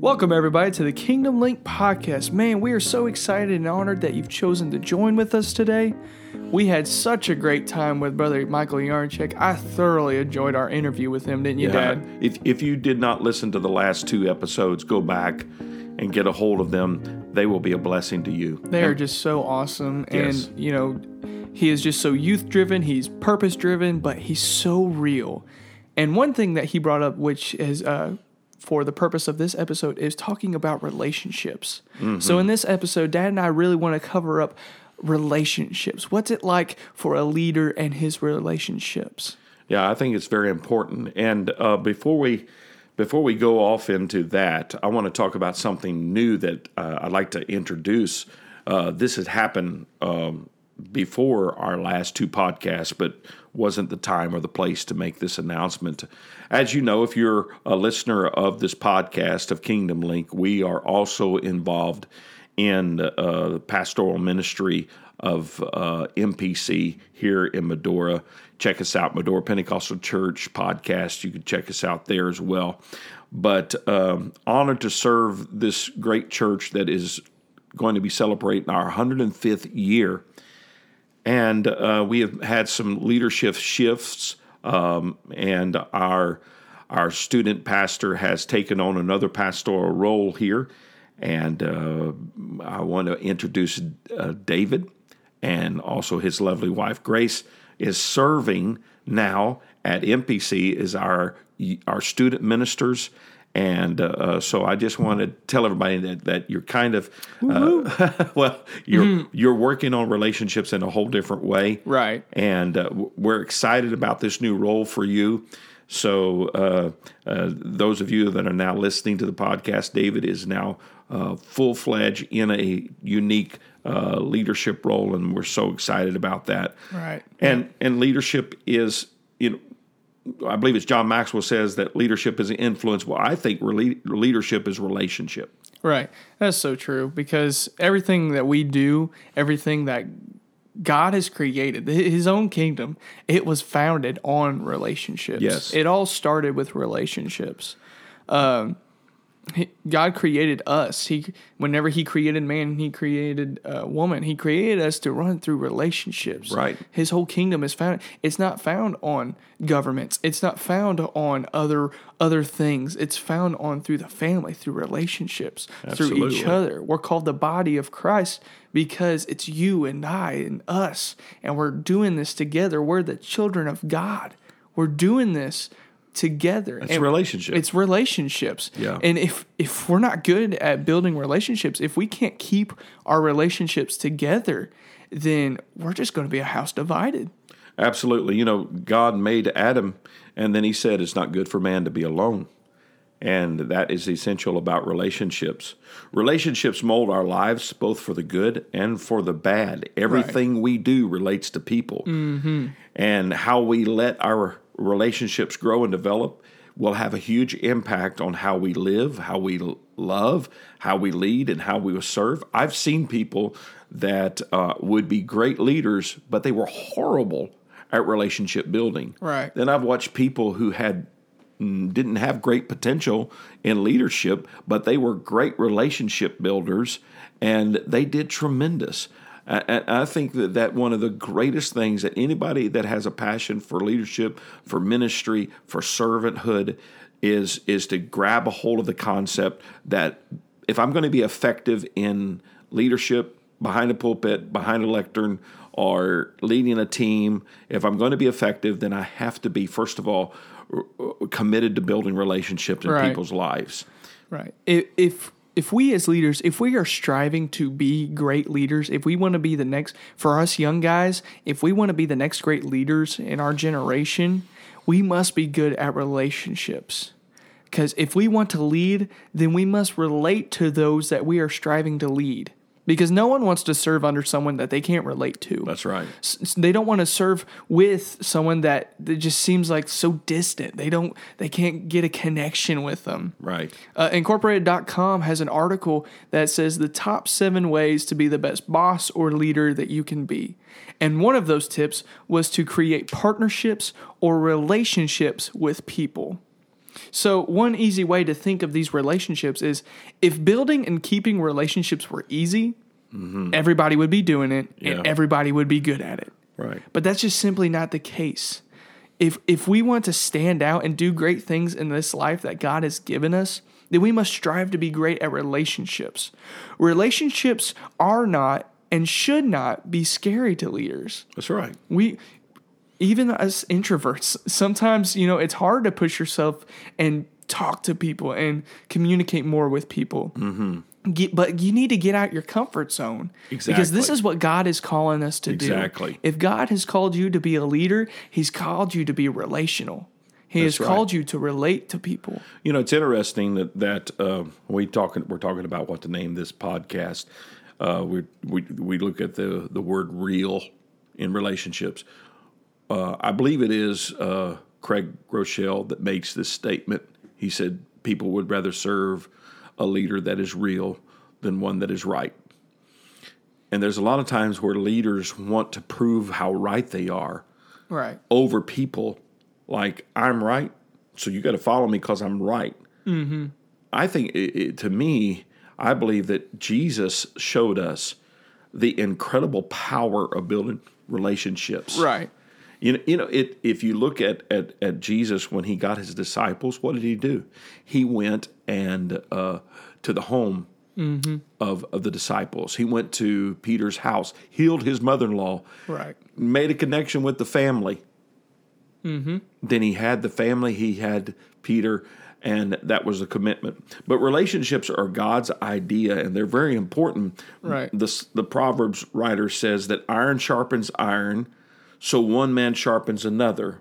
Welcome, everybody, to the Kingdom Link podcast. Man, we are so excited and honored that you've chosen to join with us today. We had such a great time with Brother Michael Yarnchek. I thoroughly enjoyed our interview with him, didn't you, Dad? If, if you did not listen to the last two episodes, go back and get a hold of them. They will be a blessing to you. They are just so awesome. Yes. And, you know, he is just so youth driven, he's purpose driven, but he's so real. And one thing that he brought up, which is uh, for the purpose of this episode, is talking about relationships. So in this episode, Dad and I really want to cover up relationships. What's it like for a leader and his relationships? Yeah, I think it's very important. And uh, before we before we go off into that, I want to talk about something new that uh, I'd like to introduce. Uh, this has happened um, before our last two podcasts, but wasn't the time or the place to make this announcement. As you know, if you're a listener of this podcast of Kingdom Link, we are also involved in uh, pastoral ministry of uh, MPC here in Medora. Check us out, Medora Pentecostal Church podcast. You can check us out there as well. But um, honored to serve this great church that is going to be celebrating our 105th year. And uh, we have had some leadership shifts, um, and our our student pastor has taken on another pastoral role here. And uh, I want to introduce uh, David and also his lovely wife Grace is serving now at MPC as our our student ministers. And uh, so I just want to tell everybody that, that you're kind of uh, well, you're you're working on relationships in a whole different way, Right. and uh, we're excited about this new role for you. So, uh, uh, those of you that are now listening to the podcast, David is now uh, full fledged in a unique uh, leadership role, and we're so excited about that. Right. And and leadership is you know. I believe it's John Maxwell says that leadership is influence. Well, I think rele- leadership is relationship. Right. That's so true because everything that we do, everything that God has created, his own kingdom, it was founded on relationships. Yes. It all started with relationships. Um, he- God created us. He, whenever He created man, He created a woman. He created us to run through relationships. Right. His whole kingdom is found. It's not found on governments. It's not found on other other things. It's found on through the family, through relationships, through each other. We're called the body of Christ because it's you and I and us, and we're doing this together. We're the children of God. We're doing this together. It's And relationship. It's relationships. Yeah. And if if we're not good at building relationships, if we can't keep our relationships together, then we're just going to be a house divided. Absolutely. You know, God made Adam, and then He said it's not good for man to be alone. And that is essential about relationships. Relationships mold our lives both for the good and for the bad. Everything we do relates to people. Mm-hmm. And how we let our relationships grow and develop will have a huge impact on how we live, how we love, how we lead, and how we serve. I've seen people that uh, would be great leaders, but they were horrible at relationship building. Right. Then I've watched people who had mm, didn't have great potential in leadership, but they were great relationship builders, and they did tremendous. I- I think that that one of the greatest things that anybody that has a passion for leadership, for ministry, for servanthood, is is to grab a hold of the concept that if I'm going to be effective in leadership behind a pulpit, behind a lectern, or leading a team, if I'm going to be effective, then I have to be first of all committed to building relationships in Right. people's lives. Right. If if if we as leaders, if we are striving to be great leaders, if we want to be the next for us young guys, if we want to be the next great leaders in our generation, we must be good at relationships. Cuz if we want to lead, then we must relate to those that we are striving to lead. Because no one wants to serve under someone that they can't relate to. That's right. S- they don't want to serve with someone that, that just seems like so distant. They don't they can't get a connection with them. Right. Uh, Incorporated.com has an article that says the top seven ways to be the best boss or leader that you can be. And one of those tips was to create partnerships or relationships with people. So, one easy way to think of these relationships is if building and keeping relationships were easy, mm-hmm. everybody would be doing it Yeah. and everybody would be good at it. Right. But that's just simply not the case. If if we want to stand out and do great things in this life that God has given us, then we must strive to be great at relationships. Relationships are not and should not be scary to leaders. That's right. We even as introverts, sometimes, you know, it's hard to push yourself and talk to people and communicate more with people. Mm-hmm. Get, but you need to get out your comfort zone Exactly. because this is what God is calling us to Exactly. do. Exactly. If God has called you to be a leader, He's called you to be relational. He That's has right. called you to relate to people. You know, it's interesting that that uh, we talking we're talking about what to name this podcast. Uh, we we we look at the the word real in relationships. Uh, I believe it is uh, Craig Groeschel that makes this statement. He said people would rather serve a leader that is real than one that is right. And there's a lot of times where leaders want to prove how right they are Right. over people like I'm right, so you got to follow me because I'm right. Mm-hmm. I think it, it, to me, I believe that Jesus showed us the incredible power of building relationships. Right. You know, you know, it, if you look at, at at Jesus when he got his disciples, what did he do? He went and uh, to the home of of the disciples. He went to Peter's house, healed his mother in law, Right. made a connection with the family. Then he had the family, he had Peter, and that was a commitment. But relationships are God's idea, and they're very important. Right. The, the Proverbs writer says that iron sharpens iron, so one man sharpens another.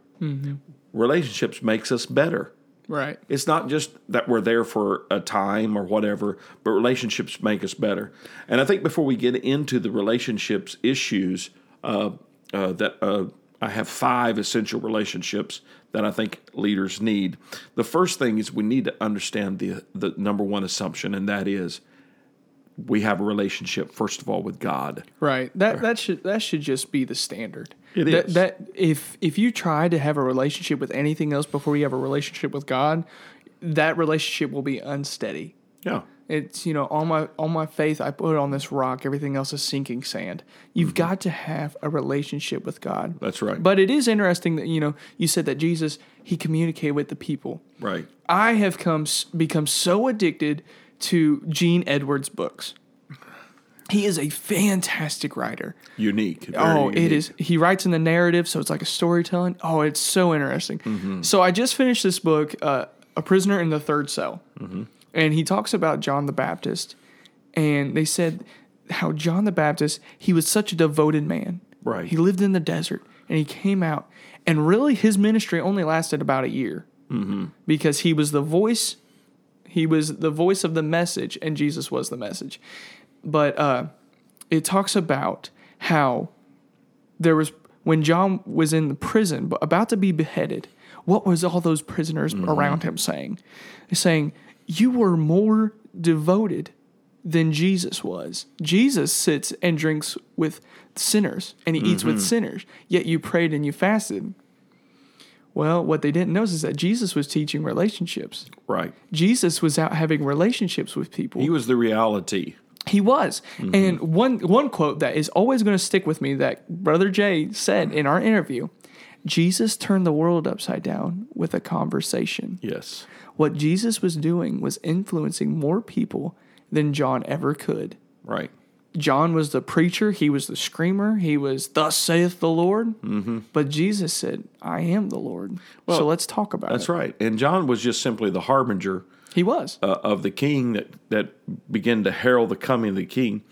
Relationships makes us better. Right. It's not just that we're there for a time or whatever, but relationships make us better. And I think before we get into the relationships issues, uh, uh, that uh, I have five essential relationships that I think leaders need. The first thing is we need to understand the the number one assumption, and that is we have a relationship first of all with God. Right. That that should that should just be the standard. It that, is. That if if you try to have a relationship with anything else before you have a relationship with God, that relationship will be unsteady. Yeah. It's you know all my all my faith I put on this rock. Everything else is sinking sand. You've mm-hmm. got to have a relationship with God. That's right. But it is interesting that you know you said that Jesus he communicated with the people. right. I have come become so addicted to Gene Edwards books. He is a fantastic writer. Unique. very Oh, it unique. is. He writes in the narrative, so it's like a storytelling. Oh, it's so interesting. Mm-hmm. So I just finished this book, uh, A Prisoner in the Third Cell, Mm-hmm. and he talks about John the Baptist, and they said how John the Baptist he was such a devoted man. Right. He lived in the desert, and he came out, and really his ministry only lasted about a year, mm-hmm. because he was the voice. He was the voice of the message, and Jesus was the message. But uh, it talks about how there was when John was in the prison, but about to be beheaded. What was all those prisoners around him saying? Saying, "You were more devoted than Jesus was. Jesus sits and drinks with sinners, and he eats with sinners. Yet you prayed and you fasted." Well, what they didn't know is that Jesus was teaching relationships. Right. Jesus was out having relationships with people. He was the reality. He was. Mm-hmm. And one one quote that is always going to stick with me that Brother Jay said in our interview, Jesus turned the world upside down with a conversation. Yes. What Jesus was doing was influencing more people than John ever could. Right. John was the preacher, he was the screamer, he was thus saith the Lord. Mm-hmm. But Jesus said, I am the Lord. so let's talk about That's it. right. And John was just simply the harbinger He was. uh, of the king that, that began to herald the coming of the king.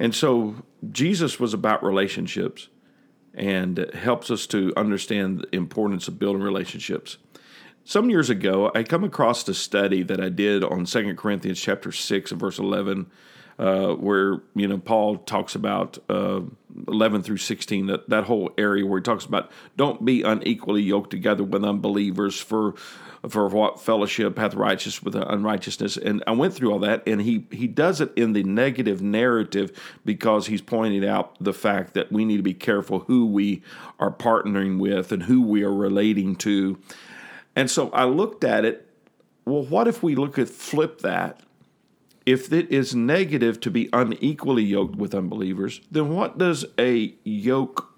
And so Jesus was about relationships and helps us to understand the importance of building relationships. Some years ago, I come across a study that I did on 2 Corinthians chapter 6 and verse 11, uh, where, you know, Paul talks about uh, 11 through 16, that, that whole area where he talks about don't be unequally yoked together with unbelievers for for what fellowship hath righteous with unrighteousness. And I went through all that, and he he does it in the negative narrative because he's pointing out the fact that we need to be careful who we are partnering with and who we are relating to. And so I looked at it well, what if we look at flip that? If it is negative to be unequally yoked with unbelievers, then what does a yoke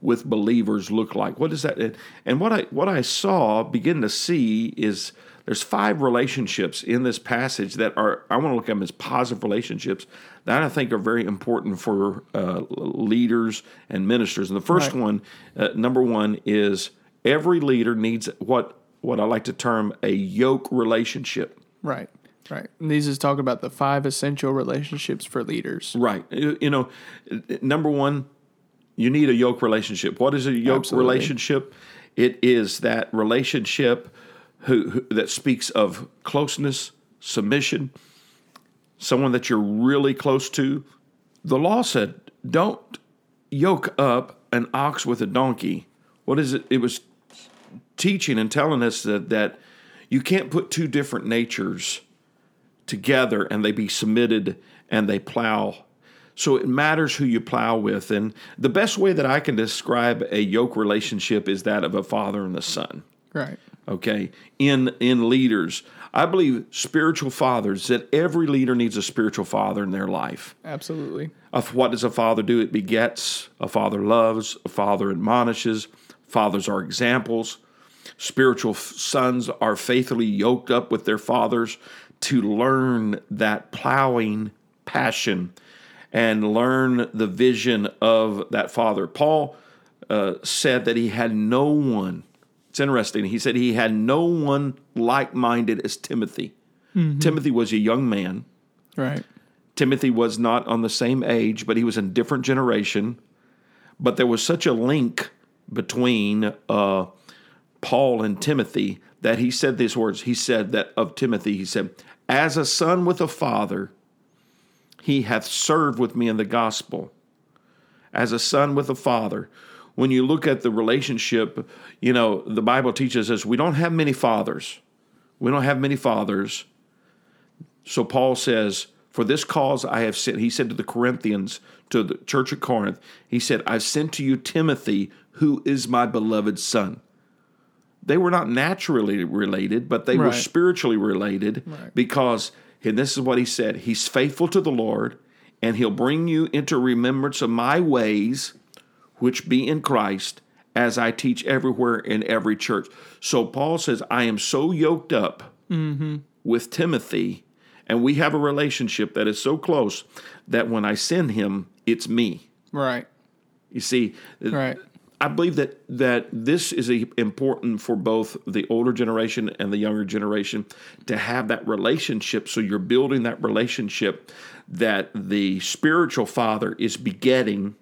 with believers look like? What does that? And what I what I saw begin to see is there's five relationships in this passage that are I want to look at them as positive relationships that I think are very important for uh, leaders and ministers. And the first Right. one, uh, number one, is every leader needs what what I like to term a yoke relationship. Right. Right. And these is talking about the five essential relationships for leaders. Right. You you know, number one, you need a yoke relationship. What is a yoke Absolutely. relationship? It is that relationship who, who that speaks of closeness, submission, someone that you're really close to. The law said, "Don't yoke up an ox with a donkey." What is it? It was teaching and telling us that that you can't put two different natures together and they be submitted and they plow. So it matters who you plow with. And the best way that I can describe a yoke relationship is that of a father and a son. Right. Okay. In in leaders. I believe spiritual fathers that every leader needs a spiritual father in their life. Absolutely. Of what does a father do? It begets, a father loves, a father admonishes, fathers are examples. Spiritual sons are faithfully yoked up with their fathers to learn that plowing passion and learn the vision of that father. Paul uh, said that he had no one, it's interesting, he said he had no one like minded as Timothy. Timothy was a young man. Right. Timothy was not on the same age, but he was in a different generation. But there was such a link between uh, Paul and Timothy that he said these words. He said that of Timothy, he said, As a son with a father, he hath served with me in the gospel. As a son with a father. When you look at the relationship, you know, the Bible teaches us we don't have many fathers. We don't have many fathers. So Paul says, For this cause I have sent, he said to the Corinthians, to the church of Corinth, he said, I've sent to you Timothy, who is my beloved son. They were not naturally related, but they were spiritually related Right. because, and this is what he said He's faithful to the Lord, and he'll bring you into remembrance of my ways, which be in Christ, as I teach everywhere in every church. So Paul says, I am so yoked up mm-hmm. with Timothy, and we have a relationship that is so close that when I send him, it's me. Right. You see, Right. I believe that that this is a, important for both the older generation and the younger generation to have that relationship. So you're building that relationship that the spiritual father is begetting.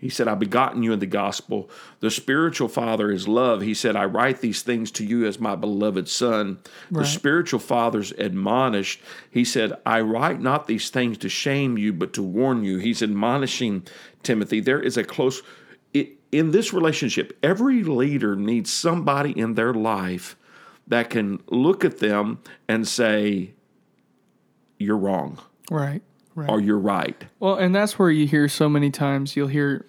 He said, I've begotten you in the gospel. The spiritual father is love. He said, I write these things to you as my beloved son. The spiritual father's admonished. He said, I write not these things to shame you, but to warn you. He's admonishing Timothy. There is a close, in this relationship, every leader needs somebody in their life that can look at them and say, You're wrong Right. Right. or you're right. Well, and that's where you hear so many times you'll hear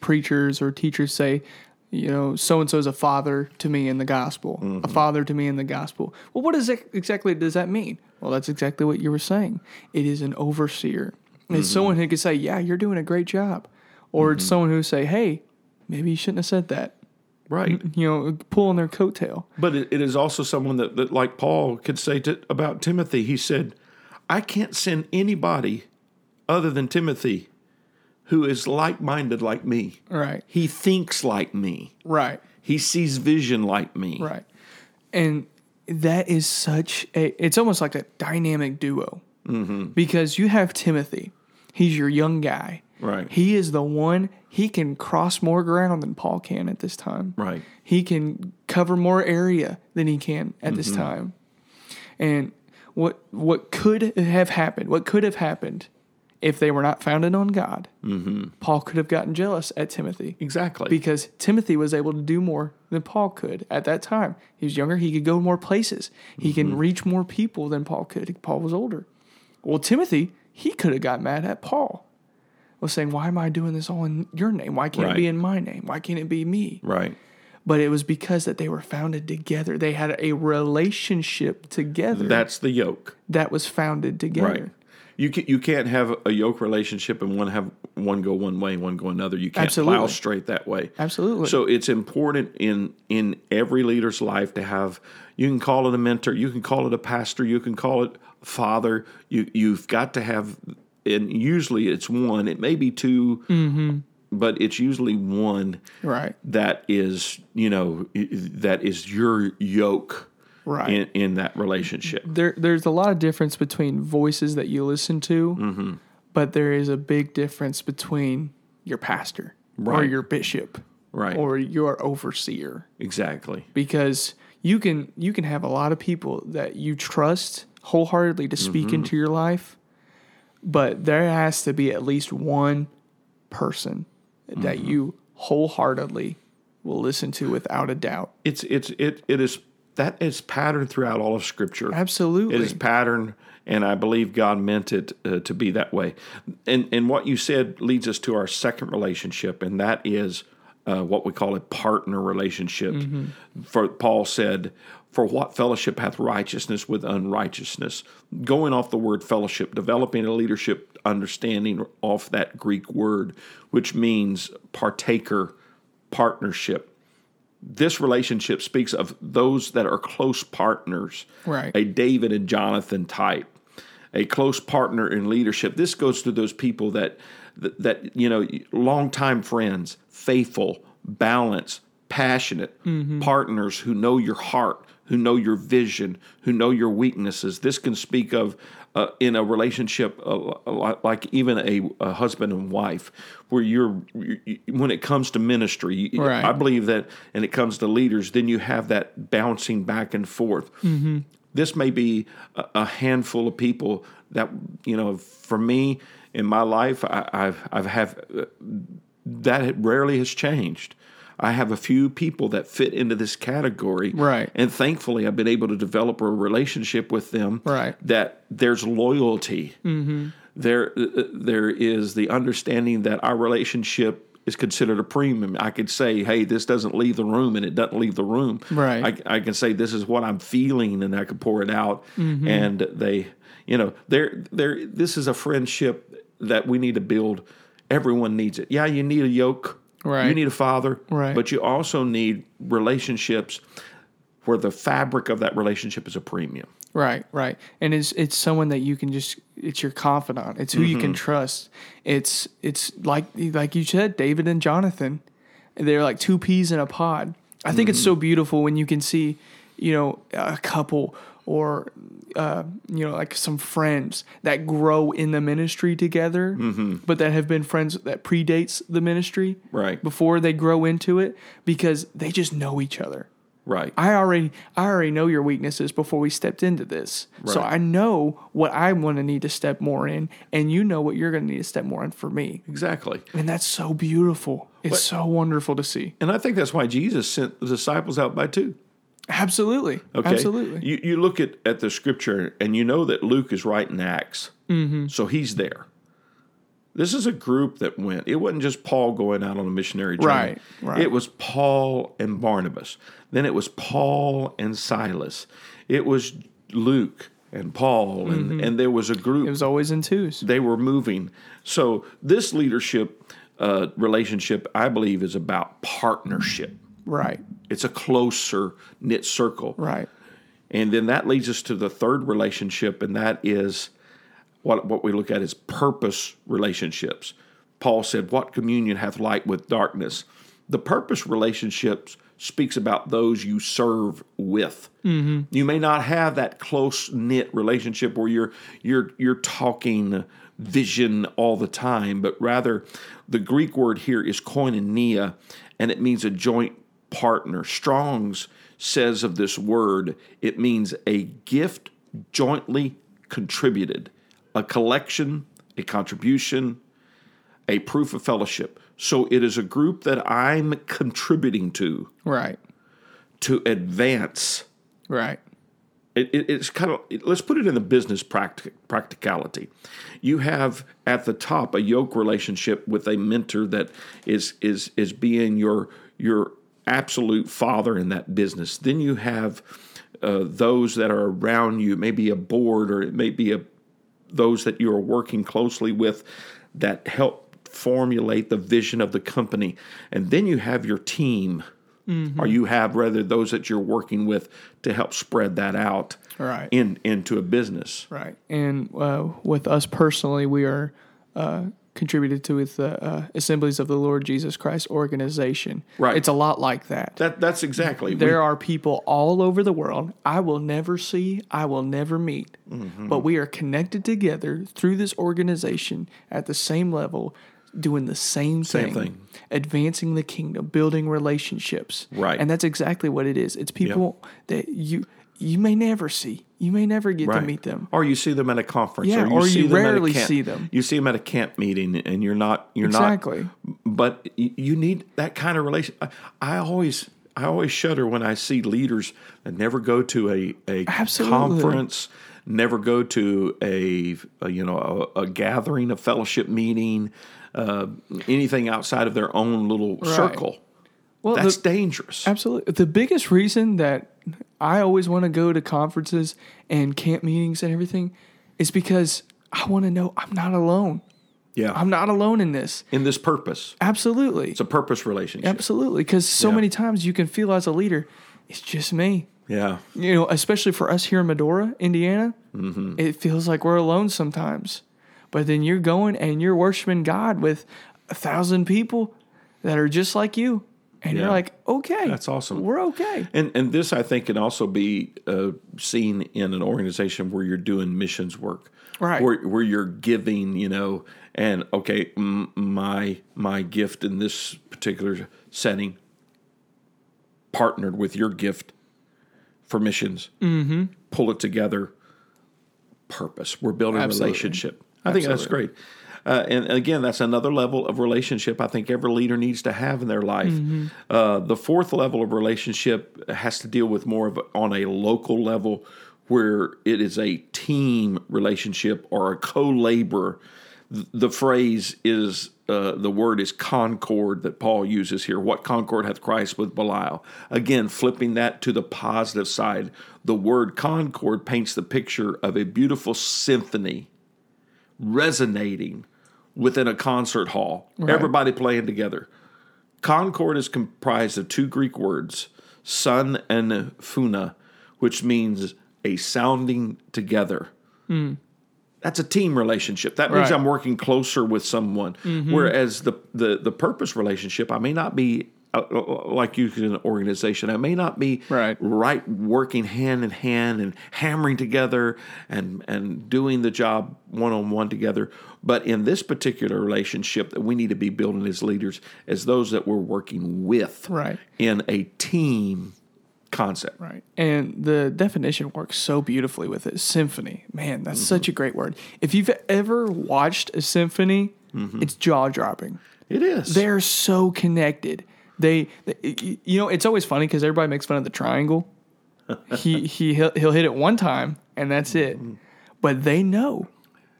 preachers or teachers say, you know, so and so is a father to me in the gospel, a mm-hmm. father to me in the gospel. Well, what is it exactly does that mean? Well, that's exactly what you were saying. It is an overseer. It's mm-hmm. someone who could say, "Yeah, you're doing a great job," or it's someone who say, "Hey, maybe you shouldn't have said that." Right. You know, pulling their coattail. But it, it is also someone that, that, like Paul, could say to, about Timothy. He said, I can't send anybody other than Timothy who is like minded like me. Right. He thinks like me, Right. he sees vision like me. Right. And that is such a, it's almost like a dynamic duo. Mm-hmm. Because you have Timothy, he's your young guy. Right. He is the one, he can cross more ground than Paul can at this time. Right. He can cover more area than he can at this Mm-hmm. time. And what what could have happened, what could have happened if they were not founded on God, mm-hmm. Paul could have gotten jealous at Timothy Exactly. because Timothy was able to do more than Paul could at that time. He was younger, he could go more places, he can reach more people than Paul could. Paul was older. Well, Timothy, he could have got mad at Paul. Was saying, Why am I doing this all in your name? Why can't it be in my name? Why can't it be me? right. but it was because that they were founded together. They had a relationship together That's the yoke. that was founded together. Right. You can, you can't have a yoke relationship and one have one go one way, one go another. You can't plow straight that way. Absolutely. So it's important in in every leader's life to have. You can call it a mentor. You can call it a pastor. You can call it father. You you've got to have, and usually it's one. It may be 2 Mm-hmm. but it's usually one Right. that is you know that is your yoke Right. in, in that relationship. there there's a lot of difference between voices that you listen to, Mm-hmm. but there is a big difference between your pastor right. or your bishop Right. or your overseer Exactly. because you can you can have a lot of people that you trust wholeheartedly to speak Mm-hmm. into your life, but there has to be at least one person that Mm-hmm. you wholeheartedly will listen to without a doubt. It's it's it it is that is patterned throughout all of Scripture. Absolutely. It is patterned, and I believe God meant it uh, to be that way. And and what you said leads us to our second relationship, and that is uh, what we call a partner relationship. For Paul said, "For what fellowship hath righteousness with unrighteousness?" Going off the word fellowship, developing a leadership understanding off that Greek word, which means partaker, partnership this relationship speaks of those that are close partners, Right. A David and Jonathan type, a close partner in leadership. This goes to those people that that, that you know, longtime friends, faithful, balanced, passionate mm-hmm. partners who know your heart, who know your vision, who know your weaknesses. This can speak of uh, in a relationship uh, like even a, a husband and wife, where you're you, when it comes to ministry, you- Right. I believe that, and it comes to leaders, then you have that bouncing back and forth. This may be a, a handful of people that you know. For me, in my life, I, I've I've have uh, that rarely has changed. I have a few people that fit into this category, Right. And thankfully, I've been able to develop a relationship with them, Right. That there's loyalty. Mm-hmm. There, uh, there is the understanding that our relationship is considered a premium. I could say, "Hey, this doesn't leave the room," and it doesn't leave the room. Right. I, I can say, "This is what I'm feeling," and I can pour it out. Mm-hmm. And they, you know, there, there. This is a friendship that we need to build. Everyone needs it. Yeah, you need a yoke. Right. You need a father. Right. But you also need relationships where the fabric of that relationship is a premium. Right, right. And it's it's someone that you can just it's your confidant. It's who you Mm-hmm. can trust. It's it's like like you said, David and Jonathan. They're like two peas in a pod. I think it's so Mm-hmm. beautiful when you can see, you know, a couple or uh, you know, like some friends that grow in the ministry together, Mm-hmm. but that have been friends that predates the ministry Right. before they grow into it because they just know each other. Right. I already I already know your weaknesses before we stepped into this. So I know what I want to need to step more in and you know what you're going to need to step more in for me. exactly. And that's so beautiful. It's so wonderful to see. And I think that's why Jesus sent the disciples out by two. Absolutely. Okay. Absolutely. You, you look at, at the scripture and you know that Luke is writing Acts. Mm-hmm. So he's there. This is a group that went. It wasn't just Paul going out on a missionary journey. Right, right. It was Paul and Barnabas. Then it was Paul and Silas. It was Luke and Paul, and, and there was a group. Mm-hmm. It was always in twos. they were moving. So this leadership uh, relationship, I believe, is about partnership. Right. It's a closer knit circle. Right. And then that leads us to the third relationship, and that is what, what we look at is purpose relationships. Paul said, What communion hath light with darkness? The purpose relationships speaks about those you serve with. Mm-hmm. You may not have that close knit relationship where you're you're you're talking vision all the time, but rather the Greek word here is koinonia, and it means a joint partner. Strong's says of this word, it means a gift jointly contributed, a collection, a contribution, a proof of fellowship. So it is a group that I'm contributing to Right. to advance. Right. It, it, it's kind of let's put it in the business practic- practicality. You have at the top a yoke relationship with a mentor that is is is being your your absolute father in that business. Then you have uh, those that are around you, maybe a board or it may be a those that you are working closely with that help formulate the vision of the company. And then you have your team, or you have rather those that you're working with to help spread that out Right. in into a business. Right. And uh, with us personally, we are uh, contributed to with the uh, Assemblies of the Lord Jesus Christ organization. Right. It's a lot like that. That that's exactly we- There are people all over the world I will never see, I will never meet, Mm-hmm. but we are connected together through this organization at the same level, doing the same, Same thing, thing. advancing the kingdom, building relationships. Right. And that's exactly what it is. It's people that you you may never see, you may never get to meet them. Or you see them at a conference, Yeah, or you, or see you rarely camp- see them. You see them at a camp meeting, and you're not you're Exactly. not. But you need that kind of relation. I, I always I always shudder when I see leaders that never go to a a Absolutely. conference, never go to a, a you know a, a gathering, a fellowship meeting, uh, anything outside of their own little circle. Well, That's the- dangerous. Absolutely. The biggest reason that I always want to go to conferences and camp meetings and everything is because I want to know I'm not alone. Yeah, I'm not alone in this. in this purpose, Absolutely. it's a purpose relationship. Absolutely. Because so Yeah. many times you can feel as a leader, it's just me. Yeah, You know, especially for us here in Medora, Indiana, Mm-hmm. it feels like we're alone sometimes. But then you're going and you're worshiping God with a thousand people that are just like you. And Yeah. you're like, okay. That's awesome. We're okay. And and this I think can also be uh, seen in an organization where you're doing missions work, Right. Where where you're giving, you know, and okay, m- my my gift in this particular setting partnered with your gift for missions. Mm-hmm. Pull it together. Purpose. We're building Absolutely. a relationship. I think that's great. Uh, and again, that's another level of relationship I think every leader needs to have in their life. Uh, the fourth level of relationship has to deal with more of a, on a local level, where it is a team relationship or a co-laborer. Th- The phrase is uh, the word is concord that Paul uses here. What concord hath Christ with Belial? Again, flipping that to the positive side, the word concord paints the picture of a beautiful symphony resonating within a concert hall, everybody playing together. Concord is comprised of two Greek words, sun and funa, which means a sounding together. Hmm. That's a team relationship. That means Right. I'm working closer with someone. Mm-hmm. Whereas the, the the purpose relationship, I may not be Uh, uh, like you in an organization. I may not be Right. right working hand in hand and hammering together and and doing the job one on one together. But in this particular relationship that we need to be building as leaders, as those that we're working with, Right. in a team concept. Right. And the definition works so beautifully with it. Symphony. Man, that's such mm-hmm. a great word. If you've ever watched a symphony, mm-hmm. it's jaw dropping. It is. They're so connected. They, they- you know, it's always funny because everybody makes fun of the triangle. he he he'll, he'll hit it one time and that's it. But they know,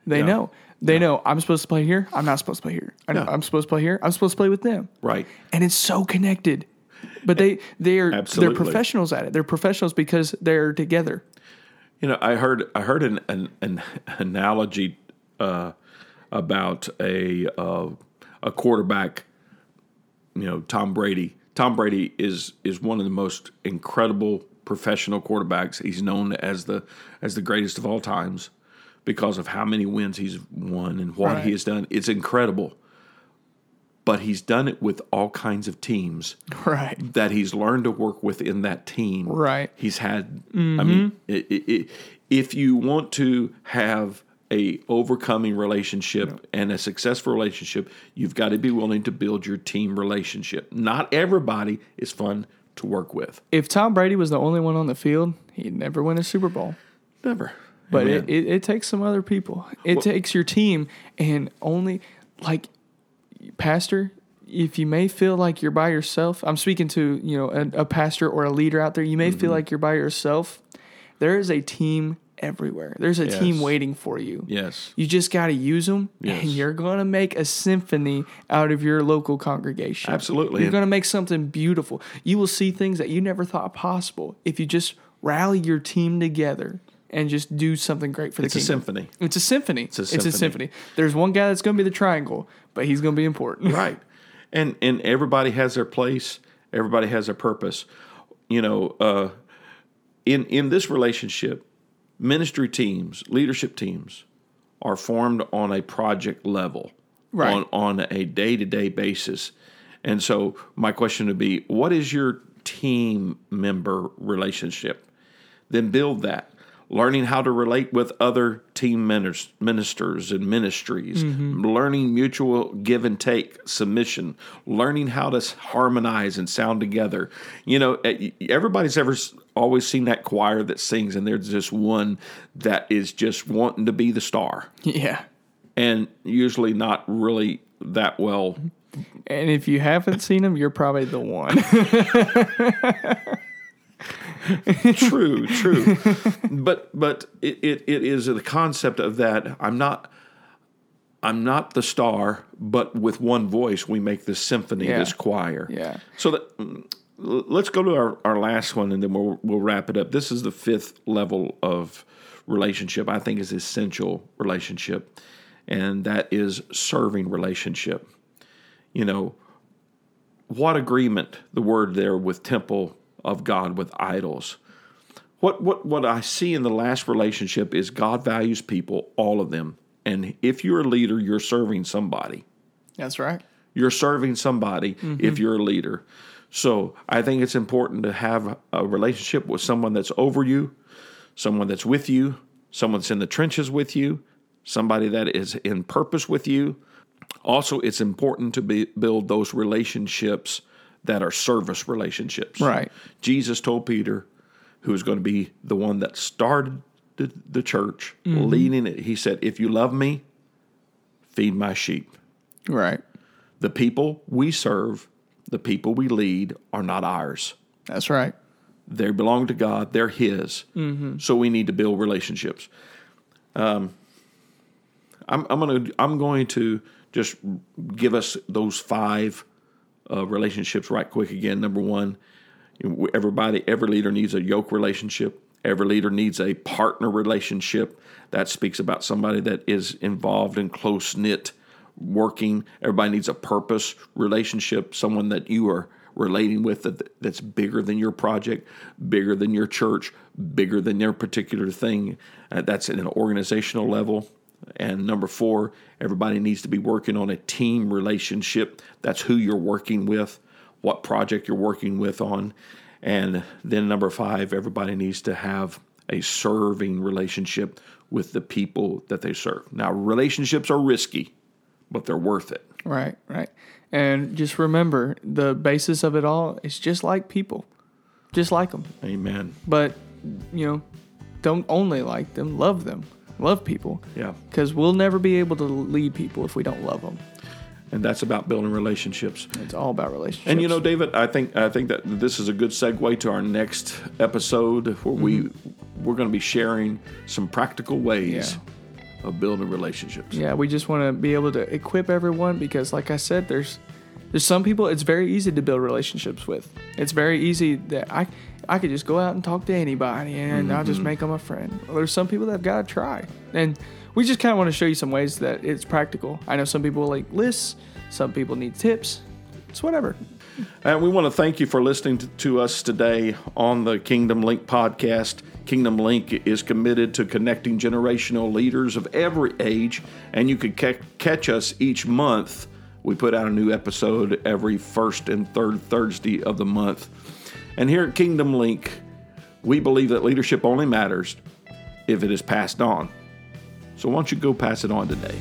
they Yeah. know, they know. I'm supposed to play here. I'm not supposed to play here. I know, Yeah. I'm supposed to play here. I'm supposed to play with them right. and it's so connected. But they they are Absolutely. they're professionals at it. They're professionals because they're together. You know, I heard I heard an an, an analogy uh, about a uh, a quarterback. You know, Tom Brady. Tom Brady is is one of the most incredible professional quarterbacks. He's known as the as the greatest of all times because of how many wins he's won and what Right. he has done. It's incredible. But he's done it with all kinds of teams Right. that he's learned to work with in that team. Right. He's had. I mm-hmm. mean, it, it, it, if you want to have a overcoming relationship and a successful relationship, you've got to be willing to build your team relationship. Not everybody is fun to work with. If Tom Brady was the only one on the field, he'd never win a Super Bowl. Never. But it, it, it takes some other people. It takes your team and only like pastor, if you may feel like you're by yourself, I'm speaking to, you know, a, a pastor or a leader out there, you may Mm-hmm. feel like you're by yourself. There is a team everywhere. There's a team waiting for you. Yes. You just got to use them, Yes. and you're going to make a symphony out of your local congregation. Absolutely. You're going to make something beautiful. You will see things that you never thought possible if you just rally your team together and just do something great for the It's a symphony. It's a symphony. It's a a symphony. symphony. There's one guy that's going to be the triangle, but he's going to be important. right and and everybody has their place everybody has their purpose you know uh in in this relationship ministry teams leadership teams are formed on a project level Right. on on a day-to-day basis and so my question would be what is your team member relationship then build that. Learning how to relate with other team ministers and ministries, learning mutual give and take, submission, learning how to harmonize and sound together. You know, eh, everybody's ever always seen that choir that sings, and there's just one that is just wanting to be the star, Yeah. and usually not really that well And if you haven't seen them, you're probably the one. true, true. but but it, it, it is the concept of that. I'm not I'm not the star, but with one voice we make this symphony, Yeah. this choir. Yeah. So that mm, let's go to our, our last one and then we'll we'll wrap it up. This is the fifth level of relationship. I think is essential relationship, and that is serving relationship. You know, what agreement the word there with temple of God with idols. What what what I see in the last relationship is God values people, all of them. And if you're a leader, you're serving somebody. That's right. You're serving somebody mm-hmm. if you're a leader. So I think it's important to have a relationship with someone that's over you, someone that's with you, someone that's in the trenches with you, somebody that is in purpose with you. Also, it's important to be, build those relationships that are service relationships. Right. Jesus told Peter, who was going to be the one that started the, the church, leading it, he said, If you love me, feed my sheep. Right. The people we serve, the people we lead, are not ours. That's right. They belong to God. They're His. So we need to build relationships. Um, I'm, I'm to I'm going to just give us those five uh, relationships right quick again. Number one, everybody, every leader needs a yoke relationship. Every leader needs a partner relationship. That speaks about somebody that is involved in close knit working. Everybody needs a purpose relationship, someone that you are relating with that, that's bigger than your project, bigger than your church, bigger than their particular thing. Uh, that's at an organizational level. And number four, everybody needs to be working on a team relationship. That's who you're working with, what project you're working with on. And then number five, everybody needs to have a serving relationship with the people that they serve. Now, relationships are risky, but they're worth it. Right. Right. And just remember the basis of it all is just like people, just like them. Amen. But, you know, don't only like them, love them, love people. Yeah. Because we'll never be able to lead people if we don't love them. And that's about building relationships. It's all about relationships. And you know, David, I think I think that this is a good segue to our next episode where we mm-hmm. we're going to be sharing some practical ways of building relationships. Yeah, we just want to be able to equip everyone because, like I said, there's there's some people it's very easy to build relationships with. It's very easy that I I could just go out and talk to anybody and I'll just mm-hmm. make them a friend. Well, there's some people that have got to try, and we just kind of want to show you some ways that it's practical. I know some people like lists, some people need tips. It's whatever. And we want to thank you for listening to, to us today on the Kingdom Link podcast. Kingdom Link is committed to connecting generational leaders of every age, and you can ca- catch us each month. We put out a new episode every first and third Thursday of the month. And here at Kingdom Link, we believe that leadership only matters if it is passed on. So why don't you go pass it on today?